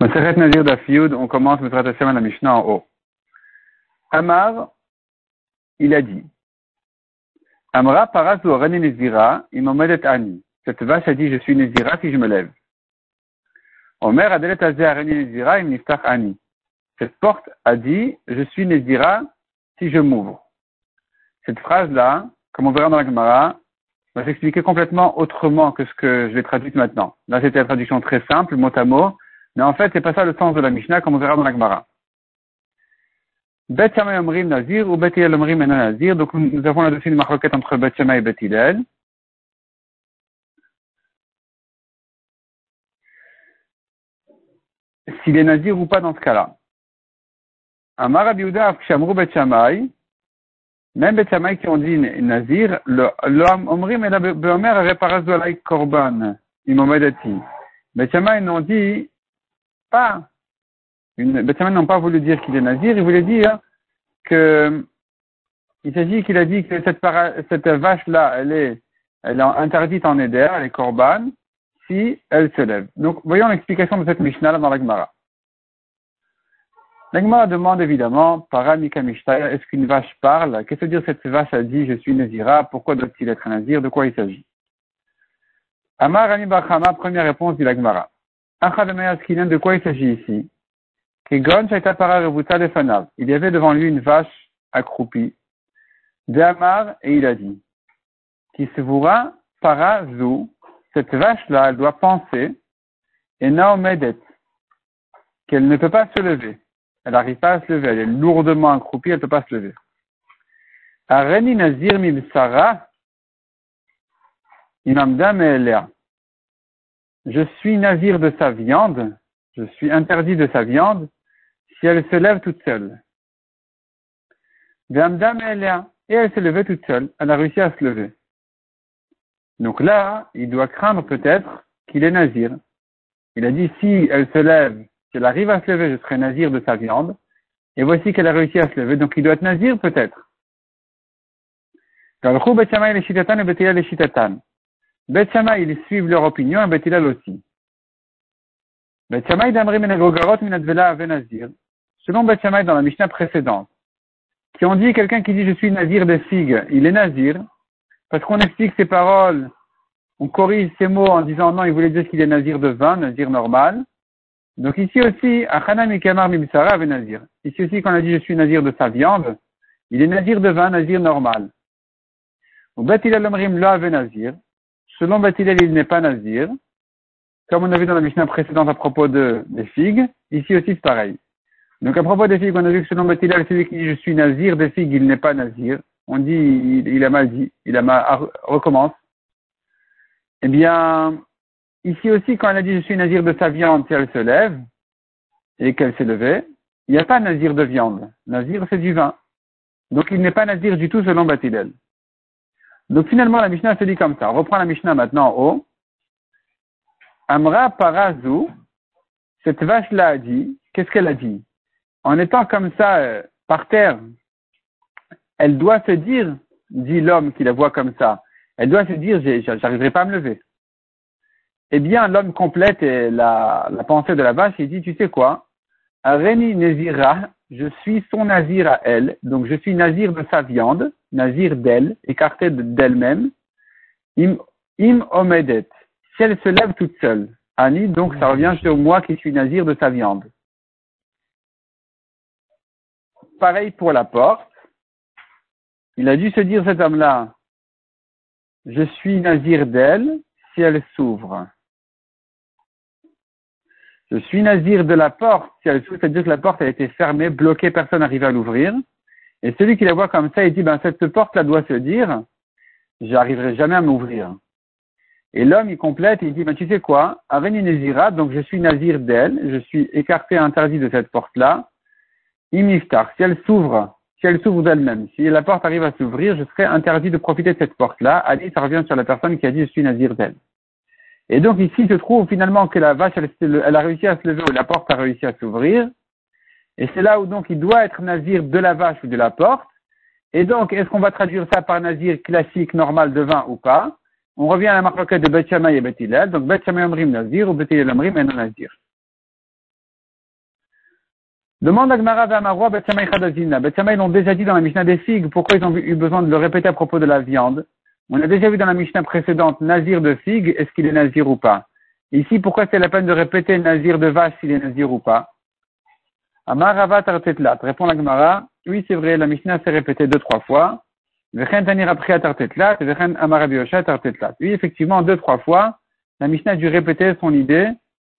Maseret Nazir d'Afiyud, on commence Maseret Hashem à la Mishnah en haut. Amar, il a dit, Amra parazu reni nezira, imomedet ani. Cette vache a dit, je suis nezira si je me lève. Omer adelet nezira, im niftach ani. Cette porte a dit, je suis nezira si je m'ouvre. Cette phrase-là, comme on verra dans la Gemara, va s'expliquer complètement autrement que ce que je vais traduire maintenant. Là, c'était la traduction très simple, mot à mot. Mais en fait, c'est pas ça le sens de la Mishnah, comme on verra dans la Gemara. Bet Omrim Nazir ou Bet Omrim Nazir. Donc, nous avons là-dessus une marquette entre Bet et Bet S'il est Nazir ou pas dans ce cas-là. Amar Abiuda Afkshamru Bet même Bet qui ont dit Nazir, l'homme Omrim et la Beomer réparation de Korban, Imomedati. Bet n'ont dit pas, une, n'ont pas voulu dire qu'il est nazir, il voulait dire que, il s'agit qu'il a dit que cette, vache-là, elle est, elle est interdite en éder, elle est korban, si elle se lève. Donc, voyons l'explication de cette Mishnah dans la Gemara. La Gemara demande évidemment, Paramika Mishnah, est-ce qu'une vache parle? Qu'est-ce que dire cette vache a dit, je suis nazira, pourquoi doit-il être un nazir? De quoi il s'agit? Amar Ami Bachama, première réponse du Gemara de quoi il s'agit ici? Il y avait devant lui une vache accroupie. De Amar, et il a dit, qui se voura parazou, cette vache-là, elle doit penser, et naomedet, qu'elle ne peut pas se lever. Elle n'arrive pas à se lever, elle est lourdement accroupie, elle ne peut pas se lever. Areni nazir imamdam je suis nazir de sa viande, je suis interdit de sa viande, si elle se lève toute seule. Et elle s'est levée toute seule, elle a réussi à se lever. Donc là, il doit craindre peut-être qu'il est nazir. Il a dit, si elle se lève, si elle arrive à se lever, je serai nazir de sa viande. Et voici qu'elle a réussi à se lever, donc il doit être nazir peut-être. Bet ils suivent leur opinion et Bet aussi. Bet d'Amri Venazir. Selon Bet dans la Mishnah précédente, qui ont dit quelqu'un qui dit je suis nazir des figues, il est nazir, parce qu'on explique ses paroles, on corrige ses mots en disant non, il voulait dire qu'il est nazir de vin, nazir normal. Donc ici aussi, Achana Mikamar Mibsara Venazir. Ici aussi, quand on a dit je suis nazir de sa viande, il est nazir de vin, nazir normal. Ou Bet Amrim La Venazir. Selon Batilel, il n'est pas nazir. Comme on a vu dans la Mishnah précédente à propos de, des figues, ici aussi c'est pareil. Donc à propos des figues, on a vu que selon Batilel, celui qui dit je suis nazir des figues, il n'est pas nazir. On dit il, a mal dit, il a mal, ah, recommence. Eh bien, ici aussi, quand elle a dit je suis nazir de sa viande, si elle se lève, et qu'elle s'est levée, il n'y a pas nazir de viande. Nazir, c'est du vin. Donc il n'est pas nazir du tout selon Batilel. Donc finalement, la Mishnah se dit comme ça. On reprend la Mishnah maintenant en haut. Amra Parazu, cette vache-là a dit, qu'est-ce qu'elle a dit? En étant comme ça, euh, par terre, elle doit se dire, dit l'homme qui la voit comme ça, elle doit se dire, j'arriverai pas à me lever. Eh bien, l'homme complète la, la pensée de la vache, il dit, tu sais quoi? Areni Nezira, je suis son nazir à elle, donc je suis nazir de sa viande, nazir d'elle, écarté d'elle-même, im, omedet, si elle se lève toute seule. Ani, donc ça revient sur moi qui suis nazir de sa viande. Pareil pour la porte. Il a dû se dire cet homme-là, je suis nazir d'elle si elle s'ouvre. Je suis nazir de la porte c'est-à-dire que la porte a été fermée, bloquée, personne n'arrive à l'ouvrir. Et celui qui la voit comme ça, il dit, ben, cette porte-là doit se dire, j'arriverai jamais à m'ouvrir. Et l'homme, il complète, il dit, ben, tu sais quoi, Aveni Nezira, donc je suis nazir d'elle, je suis écarté, interdit de cette porte-là. Imiftar, si elle s'ouvre, si elle s'ouvre d'elle-même, si la porte arrive à s'ouvrir, je serai interdit de profiter de cette porte-là. Ali, ça revient sur la personne qui a dit, je suis nazir d'elle. Et donc ici se trouve finalement que la vache, elle, a réussi à se lever, ou la porte a réussi à s'ouvrir. Et c'est là où donc il doit être nazir de la vache ou de la porte. Et donc, est-ce qu'on va traduire ça par nazir classique, normal de vin ou pas? On revient à la marque de Bet et Bet Donc Bet Omrim nazir ou Bet Omrim et non nazir. Demande à Gmara Vamarwa Betchamay Chadazina. Betchamay l'ont déjà dit dans la Mishnah des figues. Pourquoi ils ont eu besoin de le répéter à propos de la viande? On a déjà vu dans la Mishnah précédente Nazir de figue, est-ce qu'il est Nazir ou pas? Ici, pourquoi c'est la peine de répéter Nazir de vache s'il est Nazir ou pas? Amarava Tartetlat. Répond la Gemara. Oui, c'est vrai, la Mishnah s'est répétée deux, trois fois. Vechen Tanir Tartetlat, Vechen Tartetlat. Oui, effectivement, deux, trois fois, la Mishnah a dû répéter son idée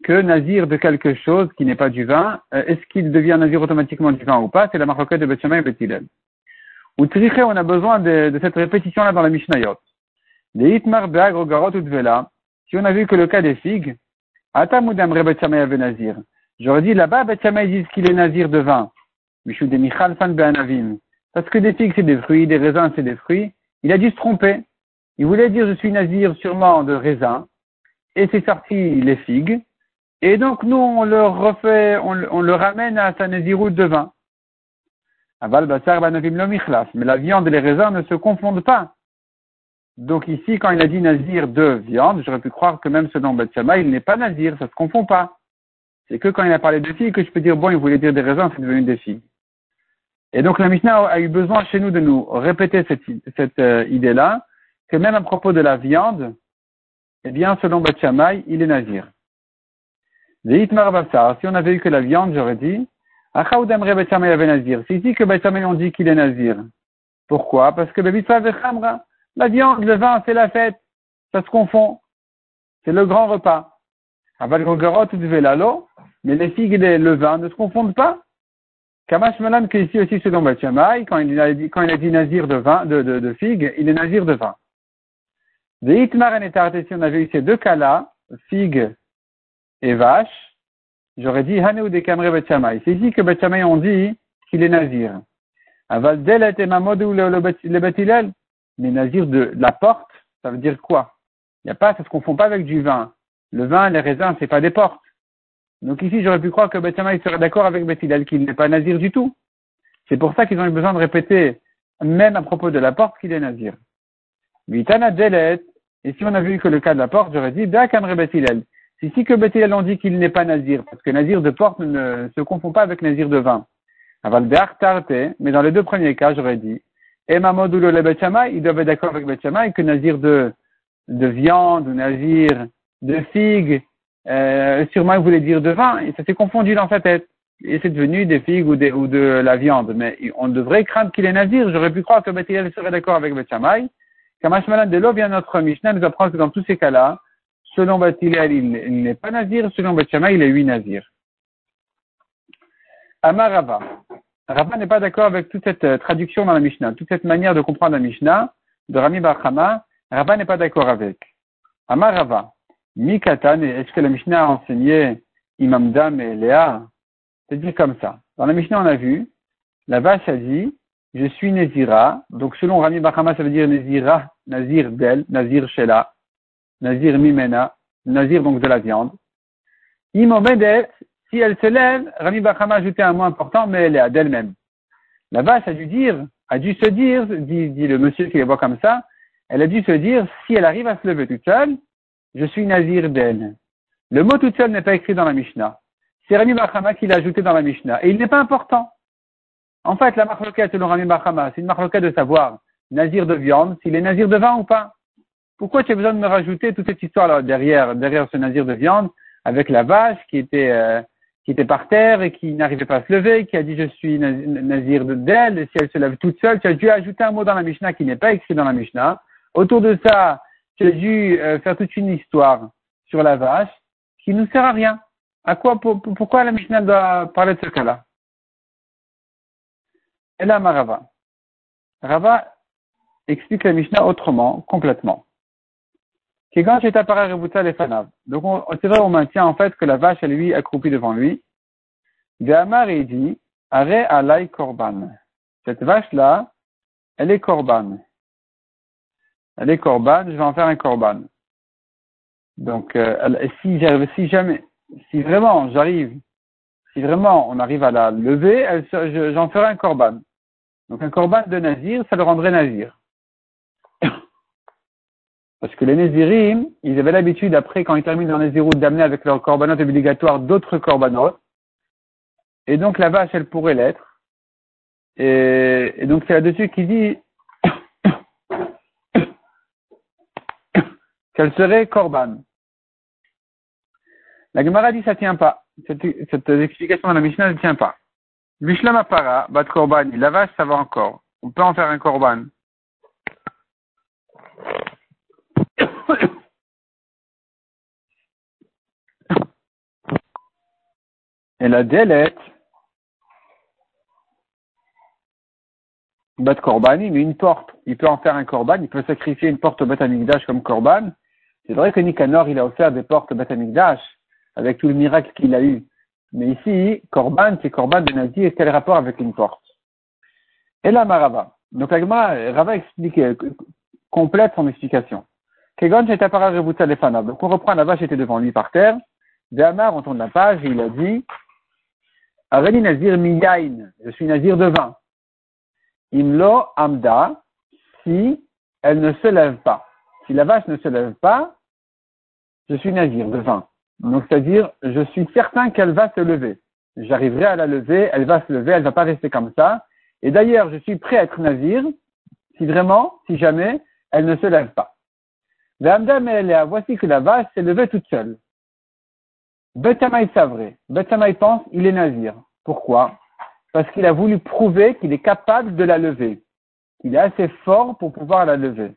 que Nazir de quelque chose qui n'est pas du vin, euh, est-ce qu'il devient Nazir automatiquement du vin ou pas? C'est la marque de Bethshamay et Bethilel. Ou on a besoin de, cette répétition-là dans la Mishnayot. Les Hitmar Beagro Garot ou Tvela, si on a vu que le cas des figues, Atamudam Rebetchamay Nazir. J'aurais dit là-bas, Bethshamay disent qu'il est Nazir de vin. Michou de Michal Fan Be'anavim. Parce que des figues, c'est des fruits, des raisins, c'est des fruits. Il a dû se tromper. Il voulait dire, je suis Nazir sûrement de raisin. Et c'est sorti les figues. Et donc, nous, on le refait, on, on le ramène à sa naziroute de vin. Aval basar banavim lo Mais la viande et les raisins ne se confondent pas. Donc ici, quand il a dit nazir de viande, j'aurais pu croire que même selon Batsama, il n'est pas nazir, ça se confond pas. C'est que quand il a parlé de filles que je peux dire, bon, il voulait dire des raisins, c'est devenu des filles. Et donc la Mishnah a eu besoin chez nous de nous répéter cette, euh, idée-là, que même à propos de la viande, eh bien, selon Batshamay, il est nazir. Si on avait eu que la viande, j'aurais dit, c'est ici que Betchamay on dit qu'il est nazir. Pourquoi? Parce que la viande, le vin, c'est la fête. Ça se confond. C'est le grand repas. Mais les figues et le vin ne se confondent pas. Kamash Malan, que ici aussi selon Betchamay, quand dit, quand il a dit nazir de vin, de, de, de figues, il est nazir de vin. Des Hitmar et si on avait eu ces deux cas-là, figues et vache, j'aurais dit Hanou de Kamre Betchamay. C'est ici que Betchamay ont dit qu'il est nazir. Aval et Mamadou le Betilel. Mais nazir de la porte, ça veut dire quoi? Il n'y a pas, ça se confond pas avec du vin. Le vin, les raisins, c'est pas des portes. Donc ici, j'aurais pu croire que Betchamay serait d'accord avec Betilel qu'il n'est pas nazir du tout. C'est pour ça qu'ils ont eu besoin de répéter, même à propos de la porte, qu'il est nazir. Vitana Delet, et si on a vu que le cas de la porte, j'aurais dit, Kamre Betilel. C'est ici que Bethel on dit qu'il n'est pas nazir, parce que nazir de porte ne se confond pas avec nazir de vin. Aval mais dans les deux premiers cas, j'aurais dit, et Mamadou le ils doivent être d'accord avec Betchamay que nazir de, de viande ou nazir de figue, euh, sûrement il voulait dire de vin, et ça s'est confondu dans sa tête. Et c'est devenu des figues ou, ou de la viande. Mais on devrait craindre qu'il est nazir. J'aurais pu croire que Bethel serait d'accord avec Betchamay. Kamash Malan de l'eau vient notre Mishnah nous apprend que dans tous ces cas-là, Selon Batilel, il n'est pas nazir. Selon Betchama, il est huit nazir. Amar Rava. Rava n'est pas d'accord avec toute cette euh, traduction dans la Mishnah, toute cette manière de comprendre la Mishnah de Rami Barhama. Rava n'est pas d'accord avec. Amar Rava. Mikatan, est-ce que la Mishnah a enseigné Imam Dam et Léa? C'est dit comme ça. Dans la Mishnah, on a vu, la vache a dit, je suis Nézira. Donc, selon Rami Barhama, ça veut dire Nézira, Nazir d'elle, Nazir Shela. Nazir Mimena, Nazir donc de la viande. Imomedet, si elle se lève, Rami Bachama a ajouté un mot important, mais elle est à d'elle-même. La vache a dû dire, a dû se dire, dit, dit le monsieur qui les voit comme ça, elle a dû se dire, si elle arrive à se lever toute seule, je suis Nazir d'elle. Le mot toute seule n'est pas écrit dans la Mishnah. C'est Rami Bachama qui l'a ajouté dans la Mishnah. Et il n'est pas important. En fait, la marloquette selon Rami Bachama, c'est une marloquette de savoir Nazir de viande, s'il est Nazir de vin ou pas. Pourquoi tu as besoin de me rajouter toute cette histoire là derrière, derrière ce nazir de viande, avec la vache qui était, euh, qui était par terre et qui n'arrivait pas à se lever, qui a dit je suis nazir d'elle, si elle se lève toute seule, tu as dû ajouter un mot dans la Mishnah qui n'est pas écrit dans la Mishnah. Autour de ça, tu as dû euh, faire toute une histoire sur la vache qui ne sert à rien. À quoi, pourquoi la Mishnah doit parler de ce cas-là? Et là, Marava. Rava explique la Mishnah autrement, complètement. Donc, c'est vrai, on maintient en fait que la vache, elle lui, accroupie devant lui. Ve'amar, il dit, Are alay korban. Cette vache-là, elle est korban. Elle est korban, je vais en faire un korban. Donc, euh, si, si jamais, si vraiment j'arrive, si vraiment on arrive à la lever, j'en ferai un korban. Donc, un korban de nazir, ça le rendrait nazir. Parce que les Nézirim, ils avaient l'habitude, après, quand ils terminent leur Nézirut, d'amener avec leur korbanot obligatoire d'autres korbanot. et donc la vache, elle pourrait l'être. Et, donc c'est là-dessus qui dit qu'elle serait korban. La Gemara dit ça tient pas. Cette, explication de la Mishnah ne tient pas. Vishlam para, bat korban, la vache ça va encore. On peut en faire un korban. Et la délette, bat korbani, mais une porte. Il peut en faire un korban, il peut sacrifier une porte au Bat comme korban. C'est vrai que Nicanor, il a offert des portes au Bat avec tout le miracle qu'il a eu. Mais ici, korban, c'est korban de Nazi, et quel rapport avec une porte? Et là, Marava. Donc, Rava explique, euh, complète son explication. Kegon Donc, on reprend la vache était devant lui par terre. Amar, on tourne la page, et il a dit, Areni Nazir miyain, je suis Nazir de vin. Imlo amda, si elle ne se lève pas. Si la vache ne se lève pas, je suis Nazir de vin. Donc, c'est-à-dire, je suis certain qu'elle va se lever. J'arriverai à la lever, elle va se lever, elle va pas rester comme ça. Et d'ailleurs, je suis prêt à être Nazir, si vraiment, si jamais, elle ne se lève pas. Voici que la vache s'est levée toute seule. Betamaï Savré. Betamaï pense, il est nazir. Pourquoi? Parce qu'il a voulu prouver qu'il est capable de la lever. Il est assez fort pour pouvoir la lever.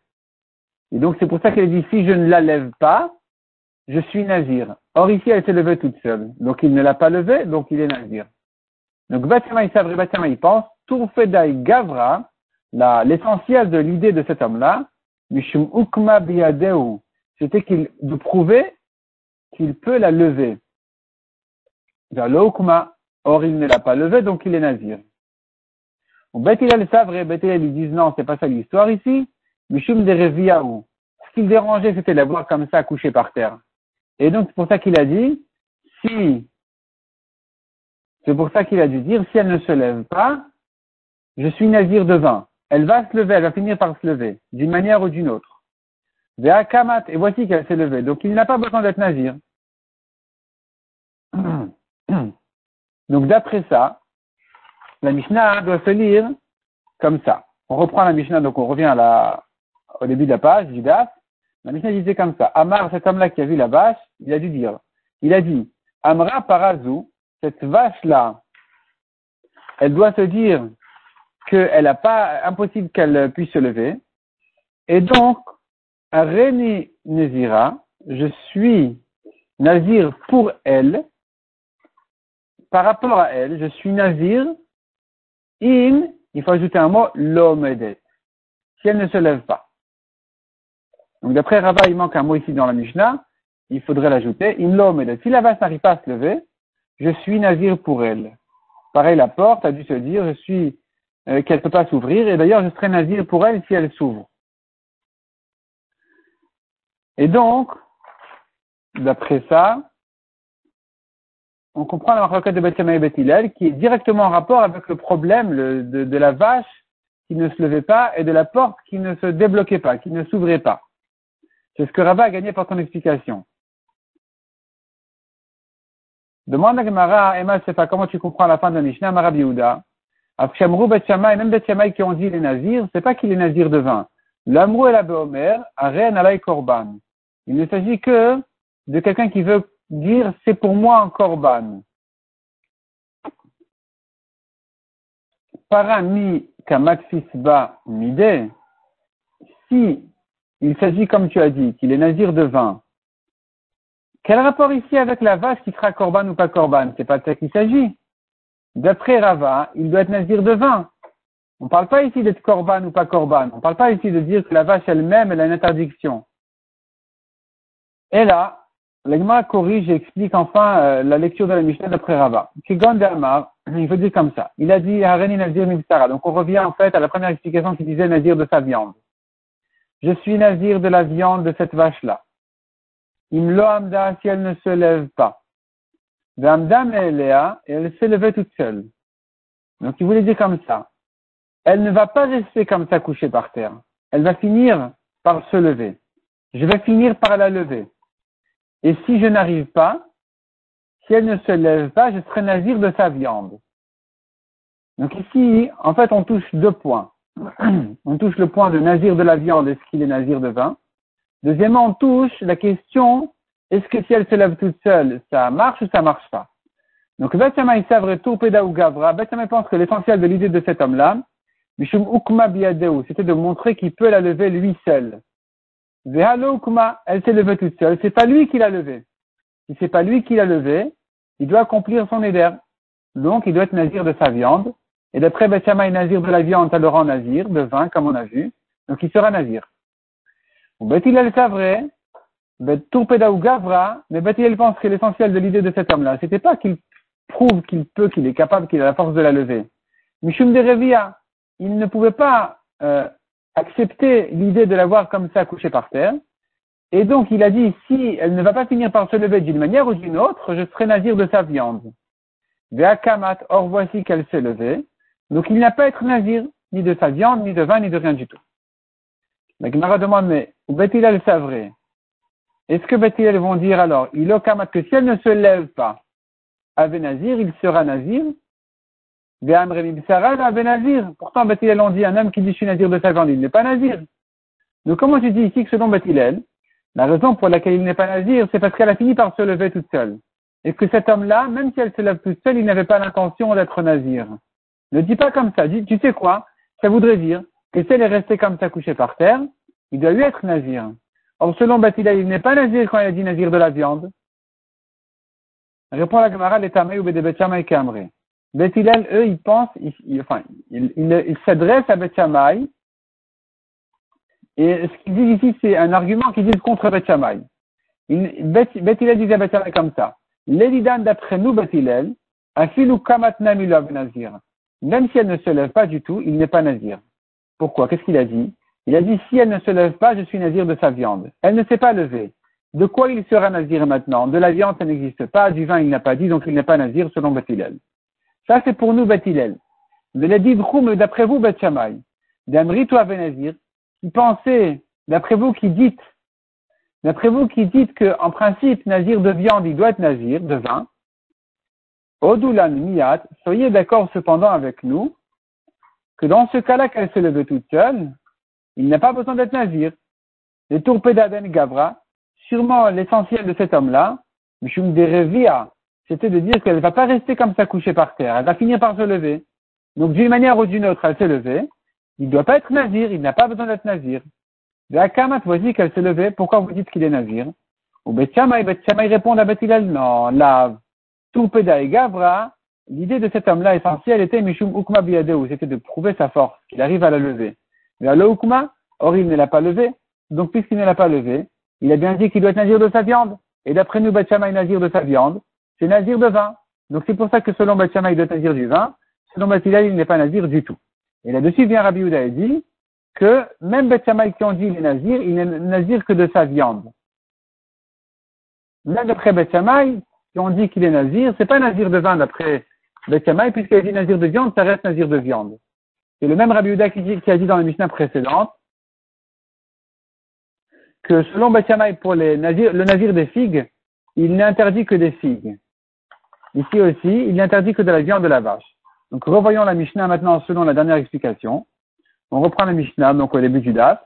Et donc c'est pour ça qu'elle dit, si je ne la lève pas, je suis nazir. Or ici, elle s'est levée toute seule. Donc il ne l'a pas levée, donc il est nazir. Donc Betamaï Savré, Betamaï pense, Tourfedai Gavra, l'essentiel de l'idée de cet homme-là, Mishum Ukma Biadeu, c'était qu'il, de prouver qu'il peut la lever. Or, il ne l'a pas levé, donc il est nazir. Bet le savre et Bet lui disent non, c'est pas ça l'histoire ici. Mishum de Reviaou. Ce qui dérangeait, c'était la voir comme ça, couchée par terre. Et donc, c'est pour ça qu'il a dit, si, c'est pour ça qu'il a dû dire, si elle ne se lève pas, je suis nazir de vin. Elle va se lever, elle va finir par se lever, d'une manière ou d'une autre. Et voici qu'elle s'est levée. Donc, il n'a pas besoin d'être nazir. Donc d'après ça, la Mishnah doit se lire comme ça. On reprend la Mishnah, donc on revient à la, au début de la page du DAF. La Mishnah disait comme ça. Amar, cet homme-là qui a vu la vache, il a dû dire. Il a dit, Amra Parazu, cette vache-là, elle doit se dire qu'elle n'a pas, impossible qu'elle puisse se lever. Et donc, Reni Nezira, je suis Nazir pour elle, par rapport à elle, je suis nazir, in, il faut ajouter un mot, l'omedet. Si elle ne se lève pas. Donc d'après Rava, il manque un mot ici dans la Mishnah, il faudrait l'ajouter, in l'omedet. Si la vache n'arrive pas à se lever, je suis nazir pour elle. Pareil, la porte a dû se dire, je suis, euh, qu'elle ne peut pas s'ouvrir, et d'ailleurs, je serai nazir pour elle si elle s'ouvre. Et donc, d'après ça, on comprend la requête de Bethlehem et Bethilel qui est directement en rapport avec le problème de, la vache qui ne se levait pas et de la porte qui ne se débloquait pas, qui ne s'ouvrait pas. C'est ce que Rava a gagné par son explication. Demande à Gemara, Emma pas comment tu comprends la fin de la Mishnah, Marabi Yehuda. Afshamrou Bet et même Bet qui ont dit les nazirs, c'est pas qu'il est nazir de vin. L'amour et la Beomer, Aren Alay Korban. Il ne s'agit que de quelqu'un qui veut dire c'est pour moi un korban. Parami kamatfisba mide, si il s'agit, comme tu as dit, qu'il est nazir de vin, quel rapport ici avec la vache qui sera korban ou pas korban? C'est pas de ça qu'il s'agit. D'après Rava, il doit être nazir de vin. On ne parle pas ici d'être korban ou pas korban. On ne parle pas ici de dire que la vache elle-même, elle a une interdiction. Et là, L'Agma corrige et explique enfin euh, la lecture de la Mishnah d'après Rava. Kigon Amar, il faut dire comme ça. Il a dit Hareni Nazir Mibsara. Donc on revient en fait à la première explication qui disait Nazir de sa viande. Je suis Nazir de la viande de cette vache-là. Imlo Amda si elle ne se lève pas. Et elle s'est levée toute seule. Donc il voulait dire comme ça. Elle ne va pas rester comme ça couchée par terre. Elle va finir par se lever. Je vais finir par la lever. Et si je n'arrive pas, si elle ne se lève pas, je serai nazir de sa viande. Donc ici, en fait, on touche deux points. on touche le point de nazir de la viande, est-ce qu'il est nazir de vin Deuxièmement, on touche la question, est-ce que si elle se lève toute seule, ça marche ou ça marche pas? Donc, Betsamay Savre Tourpeda ou Gavra, Betsamay pense que l'essentiel de l'idée de cet homme-là, Mishum Ukma Biadeu, c'était de montrer qu'il peut la lever lui seul. Vehalo Ukma, elle s'est levée toute seule, c'est pas lui qui l'a levée. Si c'est pas lui qui l'a levée, il doit accomplir son éder. Donc, il doit être nazir de sa viande. Et d'après Betsamay nazir de la viande, ça le rend nazir, de vin, comme on a vu. Donc, il sera nazir. Bethilel Savre, Ou Gavra, mais Bethilel pense que l'essentiel de l'idée de cet homme-là, c'était pas qu'il prouve qu'il peut, qu'il est capable, qu'il a la force de la lever. Mishum de Revia, il ne pouvait pas euh, accepter l'idée de la voir comme ça couchée par terre. Et donc il a dit, si elle ne va pas finir par se lever d'une manière ou d'une autre, je serai nazir de sa viande. Kamat, or voici qu'elle s'est levée. Donc il n'a pas à être nazir, ni de sa viande, ni de vin, ni de rien du tout. La Gemara demande, mais où le savré Est-ce que Bethilel vont dire alors, il que si elle ne se lève pas, avec Nazir, il sera Nazir? Pourtant, Bethilel on dit un homme qui dit je suis Nazir de sa viande, il n'est pas Nazir. Donc comment tu dis ici que selon Bethilel, la raison pour laquelle il n'est pas Nazir, c'est parce qu'elle a fini par se lever toute seule. Et que cet homme-là, même si elle se lève toute seule, il n'avait pas l'intention d'être Nazir. Ne dis pas comme ça. Dis, tu sais quoi? Ça voudrait dire que si elle est restée comme ça couchée par terre, il doit lui être Nazir. Or, selon Batilal, il n'est pas Nazir quand il a dit Nazir de la viande. Répond la Gemara, les et Kamre. Betilal, eux, ils pensent, enfin, ils il, s'adressent à Betchamay. Et ce qu'ils disent ici, c'est un argument qu'ils disent contre Betchamay. Betilal disait à Betchamay comme ça. L'Elidan, d'après nous, Betilal, Afilu Kamat Namilov Nazir. Même si elle ne se lève pas du tout, il n'est pas Nazir. Pourquoi? Qu'est-ce qu'il a dit? Il a dit, si elle ne se lève pas, je suis Nazir de sa viande. Elle ne s'est pas levée. De quoi il sera Nazir maintenant? De la viande, ça n'existe pas. Du vin, il n'a pas dit, donc il n'est pas Nazir selon Batilel. Ça, c'est pour nous Batilel. Mais la dit d'après vous, Betchamay, d'Amri, toi, Nazir, qui pensez, d'après vous qui dites, d'après vous qui dites que, en principe, Nazir de viande, il doit être Nazir de vin, Odulan Miyat, soyez d'accord cependant avec nous que dans ce cas-là, qu'elle se levait toute seule, il n'a pas besoin d'être nazir. Les tourpédaden Gavra, sûrement l'essentiel de cet homme-là, Mishum Derevia, c'était de dire qu'elle ne va pas rester comme ça couchée par terre, elle va finir par se lever. Donc d'une manière ou d'une autre, elle s'est levée. Il ne doit pas être nazir, il n'a pas besoin d'être nazir. De Akamat, voici qu'elle s'est levée, pourquoi vous dites qu'il est nazir? Ou Betchamay, répond à non, lave. Tourpeda et Gavra, l'idée de cet homme-là essentielle était Mishum Ukma Biadeu, c'était de prouver sa force, qu'il arrive à la lever. Mais à Ukma, or il ne l'a pas levé, donc puisqu'il ne l'a pas levé, il a bien dit qu'il doit être nazir de sa viande. Et d'après nous, Bachama est nazir de sa viande, c'est nazir de vin. Donc c'est pour ça que selon Bachama, il doit être nazir du vin, selon Batilal, il n'est pas nazir du tout. Et là-dessus vient Rabbi Uda et dit que même Bachama qui ont dit il est nazir, il n'est nazir que de sa viande. Même d'après Bachama, qui ont dit qu'il est nazir, c'est pas nazir de vin d'après Betchamay, puisqu'il dit nazir de viande, ça reste nazir de viande. Et le même Rabbi Uda qui, a dit dans la Mishnah précédente que selon Betchamay, pour les le nazir des figues, il n'est interdit que des figues. Ici aussi, il n'est interdit que de la viande de la vache. Donc revoyons la Mishnah maintenant selon la dernière explication. On reprend la Mishnah, donc au début du DAF.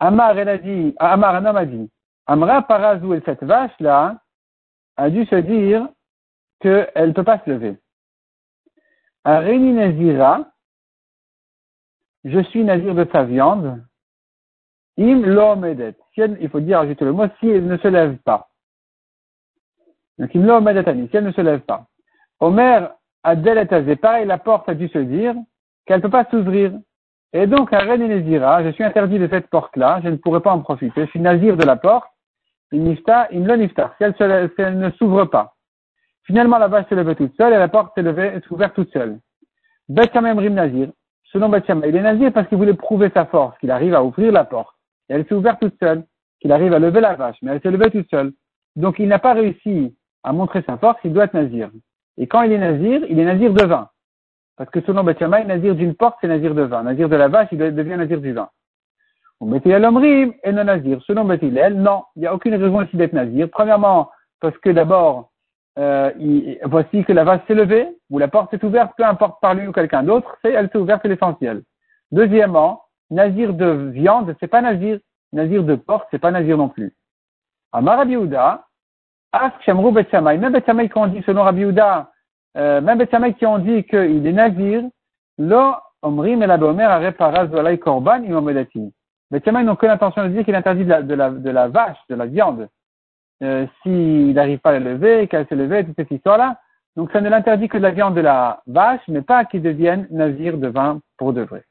Amar, elle a dit, Amar, un homme a dit, Amra Parazou, et cette vache-là, a dû se dire qu'elle ne peut pas se lever. Aréni Nazira, je suis nazir de sa viande. Im l'omedet. Il faut dire, ajoute le mot, si elle ne se lève pas. Donc, im l'omedet si elle ne se lève pas. Omer Adel et pareil, la porte a dû se dire qu'elle ne peut pas s'ouvrir. Et donc, à Nazira, je suis interdit de cette porte-là, je ne pourrai pas en profiter. Je suis nazir de la porte. Nifta, im lo nifta. Si elle, elle ne s'ouvre pas. Finalement, la vache se levait toute seule et la porte s'est ouverte toute seule. Bet Rim Nazir. Selon Bet il est Nazir parce qu'il voulait prouver sa force, qu'il arrive à ouvrir la porte. Et elle s'est ouverte toute seule, qu'il arrive à lever la vache, mais elle s'est levée toute seule. Donc il n'a pas réussi à montrer sa force, il doit être Nazir. Et quand il est Nazir, il est Nazir de vin. Parce que selon Bet Nazir d'une porte, c'est Nazir de vin. Nazir de la vache, il devient Nazir du vin. On mettait l'omrim et non Nazir. Selon Bet non, il n'y a aucune raison ici d'être Nazir. Premièrement, parce que d'abord, euh, voici que la vache s'est levée, ou la porte est ouverte, peu importe par lui ou quelqu'un d'autre, c'est elle s'est ouverte, l'essentiel. Deuxièmement, nazir de viande, c'est pas nazir. Nazir de porte, c'est pas nazir non plus. Amar Rabbi Houda, Shamrou même Bet qui ont dit, selon Rabbi euh, même Bet qui ont dit qu'il est nazir, lo omrim et la beomer a reparaz volay korban imamedati. Bet n'ont que l'intention de dire qu'il interdit de la, de la, de la vache, de la viande, euh, s'il n'arrive pas à la lever, qu'elle s'est levée, toute cette histoire-là. Donc ça ne l'interdit que de la viande de la vache, mais pas qu'il devienne nazir de vin pour de vrai.